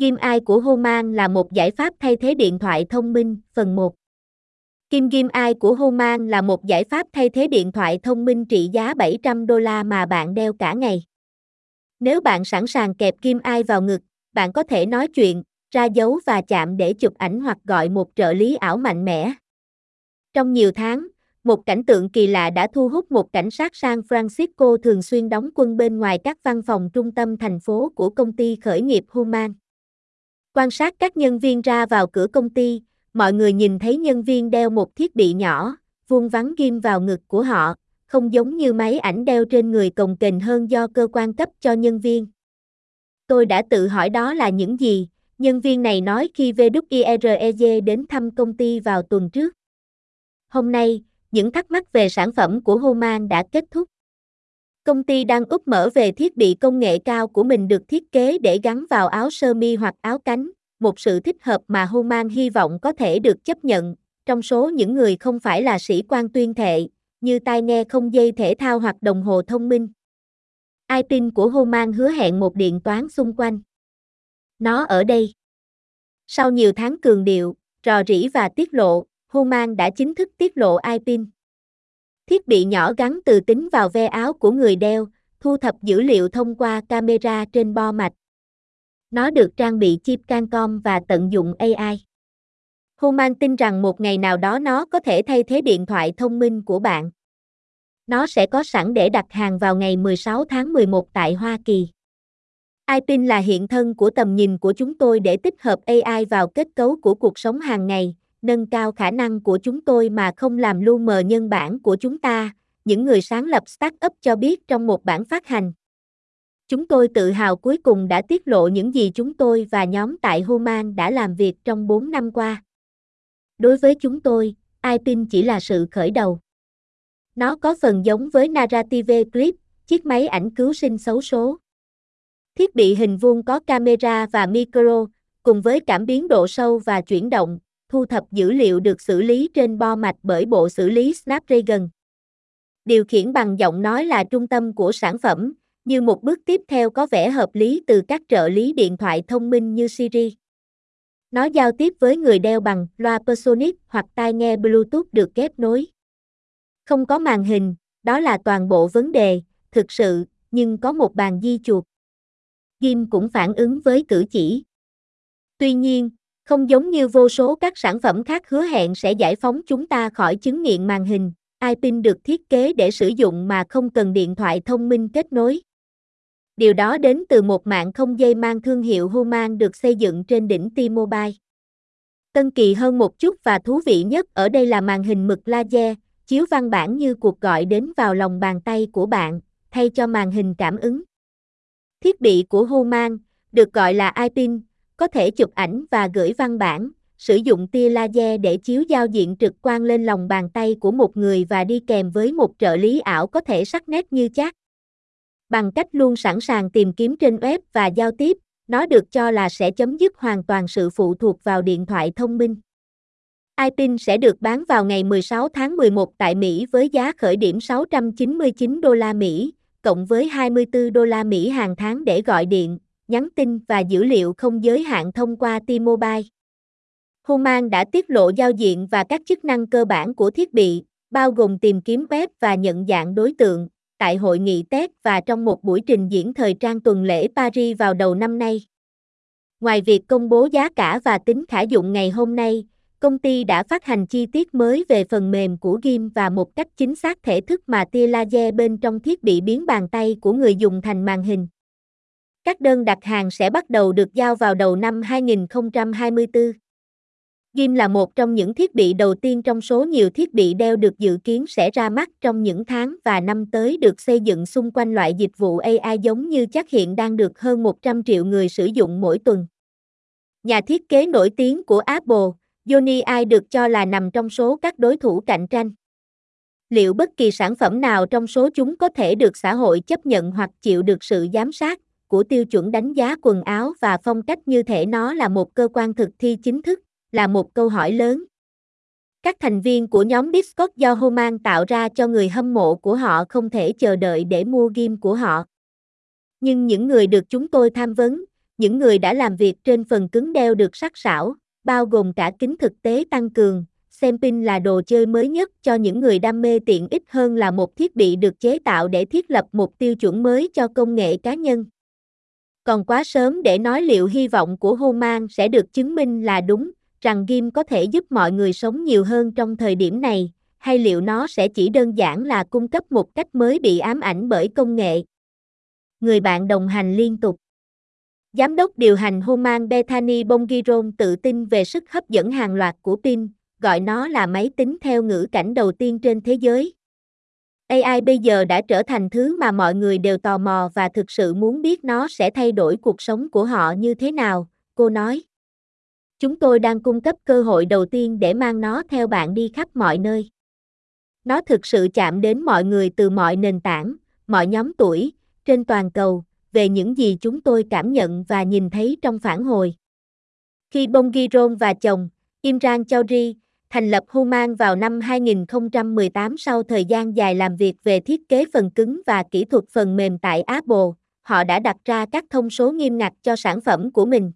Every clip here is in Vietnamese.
Kim Eye của Homan là một giải pháp thay thế điện thoại thông minh, phần 1. Kim Kim Eye của Homan là một giải pháp thay thế điện thoại thông minh trị giá 700 đô la mà bạn đeo cả ngày. Nếu bạn sẵn sàng kẹp Kim Eye vào ngực, bạn có thể nói chuyện, ra dấu và chạm để chụp ảnh hoặc gọi một trợ lý ảo mạnh mẽ. Trong nhiều tháng, một cảnh tượng kỳ lạ đã thu hút một cảnh sát San Francisco thường xuyên đóng quân bên ngoài các văn phòng trung tâm thành phố của công ty khởi nghiệp Human. Quan sát các nhân viên ra vào cửa công ty, mọi người nhìn thấy nhân viên đeo một thiết bị nhỏ, vuông vắn ghim vào ngực của họ, không giống như máy ảnh đeo trên người cồng kềnh hơn do cơ quan cấp cho nhân viên. Tôi đã tự hỏi đó là những gì, nhân viên này nói khi VWIREG đến thăm công ty vào tuần trước. Hôm nay, những thắc mắc về sản phẩm của Homan đã kết thúc. Công ty đang úp mở về thiết bị công nghệ cao của mình được thiết kế để gắn vào áo sơ mi hoặc áo cánh, một sự thích hợp mà Homan hy vọng có thể được chấp nhận, trong số những người không phải là sĩ quan tuyên thệ, như tai nghe không dây thể thao hoặc đồng hồ thông minh. iPin của Homan hứa hẹn một điện toán xung quanh. Nó ở đây. Sau nhiều tháng cường điệu, rò rỉ và tiết lộ, Homan đã chính thức tiết lộ iPin. Thiết bị nhỏ gắn từ tính vào ve áo của người đeo, thu thập dữ liệu thông qua camera trên bo mạch. Nó được trang bị chip Cancom và tận dụng AI. Human tin rằng một ngày nào đó nó có thể thay thế điện thoại thông minh của bạn. Nó sẽ có sẵn để đặt hàng vào ngày 16 tháng 11 tại Hoa Kỳ. iPin là hiện thân của tầm nhìn của chúng tôi để tích hợp AI vào kết cấu của cuộc sống hàng ngày, nâng cao khả năng của chúng tôi mà không làm lu mờ nhân bản của chúng ta, những người sáng lập startup cho biết trong một bản phát hành. Chúng tôi tự hào cuối cùng đã tiết lộ những gì chúng tôi và nhóm tại Human đã làm việc trong 4 năm qua. Đối với chúng tôi, iPin chỉ là sự khởi đầu. Nó có phần giống với Narrative Clip, chiếc máy ảnh cứu sinh xấu số. Thiết bị hình vuông có camera và micro, cùng với cảm biến độ sâu và chuyển động, thu thập dữ liệu được xử lý trên bo mạch bởi bộ xử lý Snapdragon. Điều khiển bằng giọng nói là trung tâm của sản phẩm, như một bước tiếp theo có vẻ hợp lý từ các trợ lý điện thoại thông minh như Siri. Nó giao tiếp với người đeo bằng loa Personic hoặc tai nghe Bluetooth được kết nối. Không có màn hình, đó là toàn bộ vấn đề, thực sự, nhưng có một bàn di chuột. Kim cũng phản ứng với cử chỉ. Tuy nhiên, không giống như vô số các sản phẩm khác hứa hẹn sẽ giải phóng chúng ta khỏi chứng nghiện màn hình, iPin được thiết kế để sử dụng mà không cần điện thoại thông minh kết nối. Điều đó đến từ một mạng không dây mang thương hiệu Human được xây dựng trên đỉnh T-Mobile. Tân kỳ hơn một chút và thú vị nhất ở đây là màn hình mực laser, chiếu văn bản như cuộc gọi đến vào lòng bàn tay của bạn, thay cho màn hình cảm ứng. Thiết bị của Human, được gọi là iPin, có thể chụp ảnh và gửi văn bản, sử dụng tia laser để chiếu giao diện trực quan lên lòng bàn tay của một người và đi kèm với một trợ lý ảo có thể sắc nét như chat. Bằng cách luôn sẵn sàng tìm kiếm trên web và giao tiếp, nó được cho là sẽ chấm dứt hoàn toàn sự phụ thuộc vào điện thoại thông minh. iPin sẽ được bán vào ngày 16 tháng 11 tại Mỹ với giá khởi điểm 699 đô la Mỹ, cộng với 24 đô la Mỹ hàng tháng để gọi điện, nhắn tin và dữ liệu không giới hạn thông qua T-Mobile. Human đã tiết lộ giao diện và các chức năng cơ bản của thiết bị, bao gồm tìm kiếm web và nhận dạng đối tượng, tại hội nghị TED và trong một buổi trình diễn thời trang tuần lễ Paris vào đầu năm nay. Ngoài việc công bố giá cả và tính khả dụng ngày hôm nay, công ty đã phát hành chi tiết mới về phần mềm của game và một cách chính xác thể thức mà tia laser bên trong thiết bị biến bàn tay của người dùng thành màn hình. Các đơn đặt hàng sẽ bắt đầu được giao vào đầu năm 2024. Gim là một trong những thiết bị đầu tiên trong số nhiều thiết bị đeo được dự kiến sẽ ra mắt trong những tháng và năm tới được xây dựng xung quanh loại dịch vụ AI giống như chắc hiện đang được hơn 100 triệu người sử dụng mỗi tuần. Nhà thiết kế nổi tiếng của Apple, Johnny Ive được cho là nằm trong số các đối thủ cạnh tranh. Liệu bất kỳ sản phẩm nào trong số chúng có thể được xã hội chấp nhận hoặc chịu được sự giám sát của tiêu chuẩn đánh giá quần áo và phong cách như thể nó là một cơ quan thực thi chính thức? Là một câu hỏi lớn. Các thành viên của nhóm Discord do Homan tạo ra cho người hâm mộ của họ không thể chờ đợi để mua game của họ. Nhưng những người được chúng tôi tham vấn, Những người đã làm việc trên phần cứng đeo được sắc sảo, bao gồm cả kính thực tế tăng cường, xem pin là đồ chơi mới nhất cho những người đam mê tiện ích hơn là một thiết bị được chế tạo để thiết lập một tiêu chuẩn mới cho công nghệ cá nhân. Còn quá sớm để nói liệu hy vọng của Homan sẽ được chứng minh là đúng, rằng Gim có thể giúp mọi người sống nhiều hơn trong thời điểm này, hay liệu nó sẽ chỉ đơn giản là cung cấp một cách mới bị ám ảnh bởi công nghệ. Người bạn đồng hành liên tục Giám đốc điều hành Human Bethany Bongiron tự tin về sức hấp dẫn hàng loạt của PIN, gọi nó là máy tính theo ngữ cảnh đầu tiên trên thế giới. AI bây giờ đã trở thành thứ mà mọi người đều tò mò và thực sự muốn biết nó sẽ thay đổi cuộc sống của họ như thế nào, cô nói. Chúng tôi đang cung cấp cơ hội đầu tiên để mang nó theo bạn đi khắp mọi nơi. Nó thực sự chạm đến mọi người từ mọi nền tảng, mọi nhóm tuổi, trên toàn cầu, về những gì chúng tôi cảm nhận và nhìn thấy trong phản hồi. Khi Bongiron và chồng, Imran Chaudhry, thành lập Human vào năm 2018 sau thời gian dài làm việc về thiết kế phần cứng và kỹ thuật phần mềm tại Apple, họ đã đặt ra các thông số nghiêm ngặt cho sản phẩm của mình.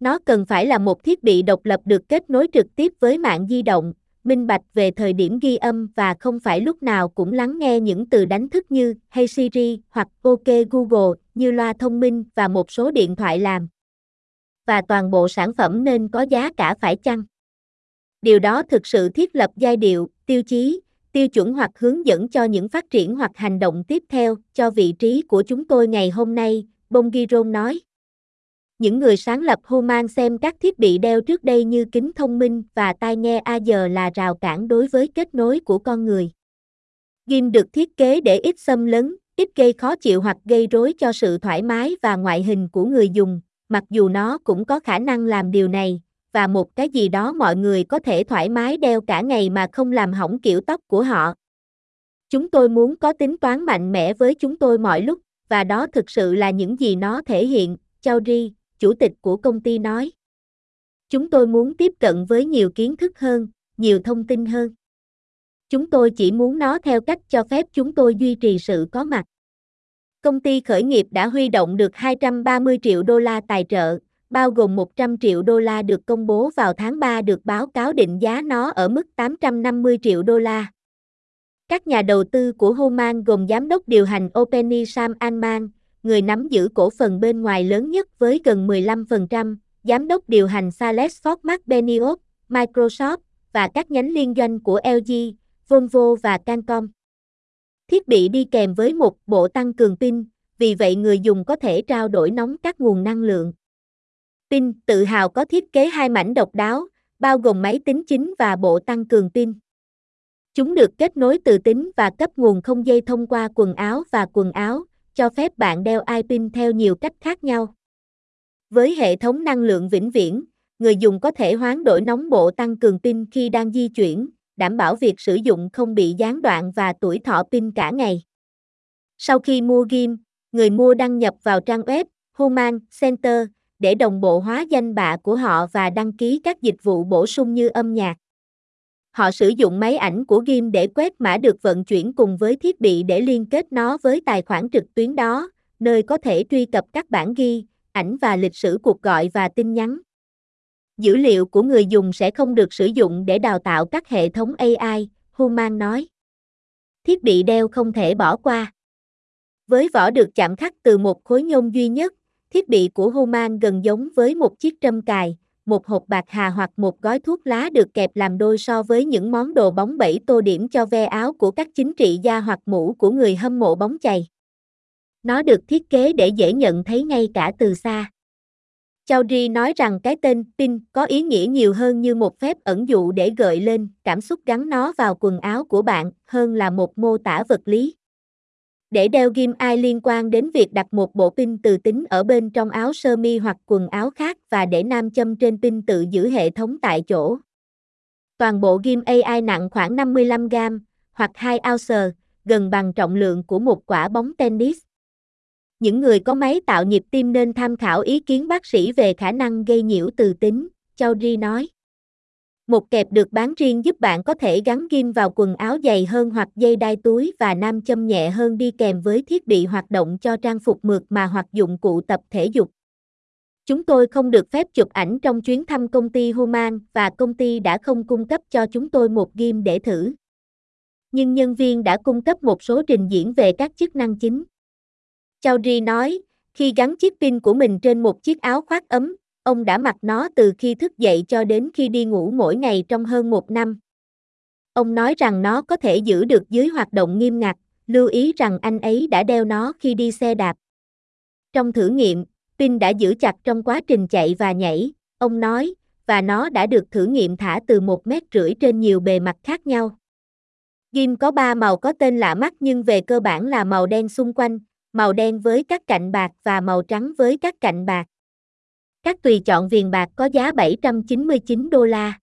Nó cần phải là một thiết bị độc lập được kết nối trực tiếp với mạng di động, minh bạch về thời điểm ghi âm và không phải lúc nào cũng lắng nghe những từ đánh thức như Hey Siri hoặc OK Google như loa thông minh và một số điện thoại làm. Và toàn bộ sản phẩm nên có giá cả phải chăng? Điều đó thực sự thiết lập giai điệu, tiêu chí, tiêu chuẩn hoặc hướng dẫn cho những phát triển hoặc hành động tiếp theo cho vị trí của chúng tôi ngày hôm nay, Bongiron nói. Những người sáng lập Human xem các thiết bị đeo trước đây như kính thông minh và tai nghe A giờ là rào cản đối với kết nối của con người. Gim được thiết kế để ít xâm lấn, ít gây khó chịu hoặc gây rối cho sự thoải mái và ngoại hình của người dùng, mặc dù nó cũng có khả năng làm điều này, và một cái gì đó mọi người có thể thoải mái đeo cả ngày mà không làm hỏng kiểu tóc của họ. Chúng tôi muốn có tính toán mạnh mẽ với chúng tôi mọi lúc, và đó thực sự là những gì nó thể hiện, Chaudhry, chủ tịch của công ty nói. Chúng tôi muốn tiếp cận với nhiều kiến thức hơn, nhiều thông tin hơn. Chúng tôi chỉ muốn nó theo cách cho phép chúng tôi duy trì sự có mặt. Công ty khởi nghiệp đã huy động được 230 triệu đô la tài trợ, bao gồm 100 triệu đô la được công bố vào tháng 3 được báo cáo định giá nó ở mức 850 triệu đô la. Các nhà đầu tư của Human gồm giám đốc điều hành Openi Sam Altman, người nắm giữ cổ phần bên ngoài lớn nhất với gần 15%, giám đốc điều hành Sales Ford Mark Benioff, Microsoft và các nhánh liên doanh của LG, Volvo và Cancom. Thiết bị đi kèm với một bộ tăng cường pin, vì vậy người dùng có thể trao đổi nóng các nguồn năng lượng. Pin tự hào có thiết kế hai mảnh độc đáo, bao gồm máy tính chính và bộ tăng cường pin. Chúng được kết nối từ tính và cấp nguồn không dây thông qua quần áo và quần áo, cho phép bạn đeo iPin theo nhiều cách khác nhau. Với hệ thống năng lượng vĩnh viễn, người dùng có thể hoán đổi nóng bộ tăng cường pin khi đang di chuyển, đảm bảo việc sử dụng không bị gián đoạn và tuổi thọ pin cả ngày. Sau khi mua game, người mua đăng nhập vào trang web Human Center để đồng bộ hóa danh bạ của họ và đăng ký các dịch vụ bổ sung như âm nhạc. Họ sử dụng máy ảnh của Gim để quét mã được vận chuyển cùng với thiết bị để liên kết nó với tài khoản trực tuyến đó, nơi có thể truy cập các bản ghi, ảnh và lịch sử cuộc gọi và tin nhắn. Dữ liệu của người dùng sẽ không được sử dụng để đào tạo các hệ thống AI, Human nói. Thiết bị đeo không thể bỏ qua. Với vỏ được chạm khắc từ một khối nhôm duy nhất, thiết bị của Human gần giống với một chiếc trâm cài, một hộp bạc hà hoặc một gói thuốc lá được kẹp làm đôi so với những món đồ bóng bẩy tô điểm cho ve áo của các chính trị gia hoặc mũ của người hâm mộ bóng chày. Nó được thiết kế để dễ nhận thấy ngay cả từ xa. Chaudhry nói rằng cái tên pin có ý nghĩa nhiều hơn như một phép ẩn dụ để gợi lên cảm xúc gắn nó vào quần áo của bạn hơn là một mô tả vật lý. Để đeo ghim ai liên quan đến việc đặt một bộ pin từ tính ở bên trong áo sơ mi hoặc quần áo khác và để nam châm trên pin tự giữ hệ thống tại chỗ. Toàn bộ ghim AI nặng khoảng 55 gram, hoặc 2 ounce, gần bằng trọng lượng của một quả bóng tennis. Những người có máy tạo nhịp tim nên tham khảo ý kiến bác sĩ về khả năng gây nhiễu từ tính, Chaudhry nói. Một kẹp được bán riêng giúp bạn có thể gắn ghim vào quần áo dày hơn hoặc dây đai túi và nam châm nhẹ hơn đi kèm với thiết bị hoạt động cho trang phục mượt mà hoặc dụng cụ tập thể dục. Chúng tôi không được phép chụp ảnh trong chuyến thăm công ty Human và công ty đã không cung cấp cho chúng tôi một ghim để thử. Nhưng nhân viên đã cung cấp một số trình diễn về các chức năng chính. Chowdhury nói, khi gắn chiếc pin của mình trên một chiếc áo khoác ấm, ông đã mặc nó từ khi thức dậy cho đến khi đi ngủ mỗi ngày trong hơn một năm. Ông nói rằng nó có thể giữ được dưới hoạt động nghiêm ngặt, lưu ý rằng anh ấy đã đeo nó khi đi xe đạp. Trong thử nghiệm, pin đã giữ chặt trong quá trình chạy và nhảy, ông nói, và nó đã được thử nghiệm thả từ một mét rưỡi trên nhiều bề mặt khác nhau. Ghim có ba màu có tên lạ mắt nhưng về cơ bản là màu đen xung quanh, màu đen với các cạnh bạc và màu trắng với các cạnh bạc. Các tùy chọn viền bạc có giá 799 đô la.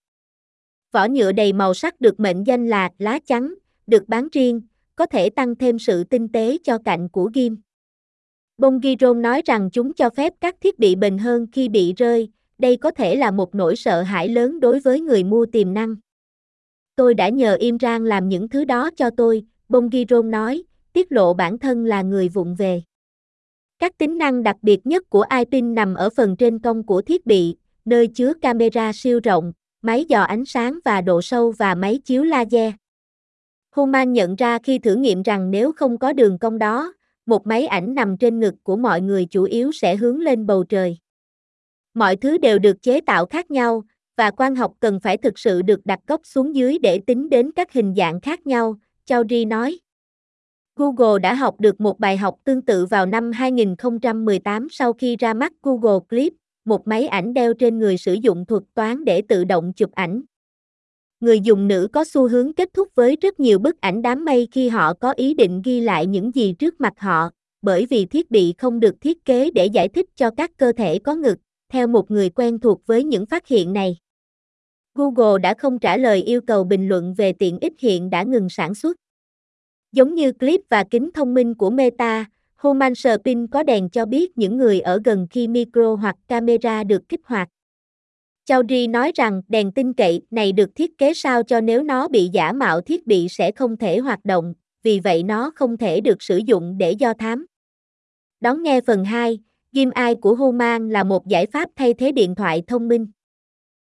Vỏ nhựa đầy màu sắc được mệnh danh là lá trắng, được bán riêng, có thể tăng thêm sự tinh tế cho cạnh của ghim. Bongiron nói rằng chúng cho phép các thiết bị bền hơn khi bị rơi, đây có thể là một nỗi sợ hãi lớn đối với người mua tiềm năng. Tôi đã nhờ Imran làm những thứ đó cho tôi, Bongiron nói, tiết lộ bản thân là người vụng về. Các tính năng đặc biệt nhất của iPin nằm ở phần trên cong của thiết bị, nơi chứa camera siêu rộng, máy dò ánh sáng và độ sâu và máy chiếu laser. Human nhận ra khi thử nghiệm rằng nếu không có đường cong đó, một máy ảnh nằm trên ngực của mọi người chủ yếu sẽ hướng lên bầu trời. Mọi thứ đều được chế tạo khác nhau, và quan học cần phải thực sự được đặt góc xuống dưới để tính đến các hình dạng khác nhau, Chaudhry nói. Google đã học được một bài học tương tự vào năm 2018 sau khi ra mắt Google Clip, một máy ảnh đeo trên người sử dụng thuật toán để tự động chụp ảnh. Người dùng nữ có xu hướng kết thúc với rất nhiều bức ảnh đám mây khi họ có ý định ghi lại những gì trước mặt họ, bởi vì thiết bị không được thiết kế để giải thích cho các cơ thể có ngực, theo một người quen thuộc với những phát hiện này. Google đã không trả lời yêu cầu bình luận về tiện ích hiện đã ngừng sản xuất. Giống như clip và kính thông minh của Meta, Human Pin có đèn cho biết những người ở gần khi micro hoặc camera được kích hoạt. Chaudhry nói rằng đèn tin cậy này được thiết kế sao cho nếu nó bị giả mạo thiết bị sẽ không thể hoạt động, vì vậy nó không thể được sử dụng để do thám. Đón nghe phần 2, Gim Eye của Human là một giải pháp thay thế điện thoại thông minh.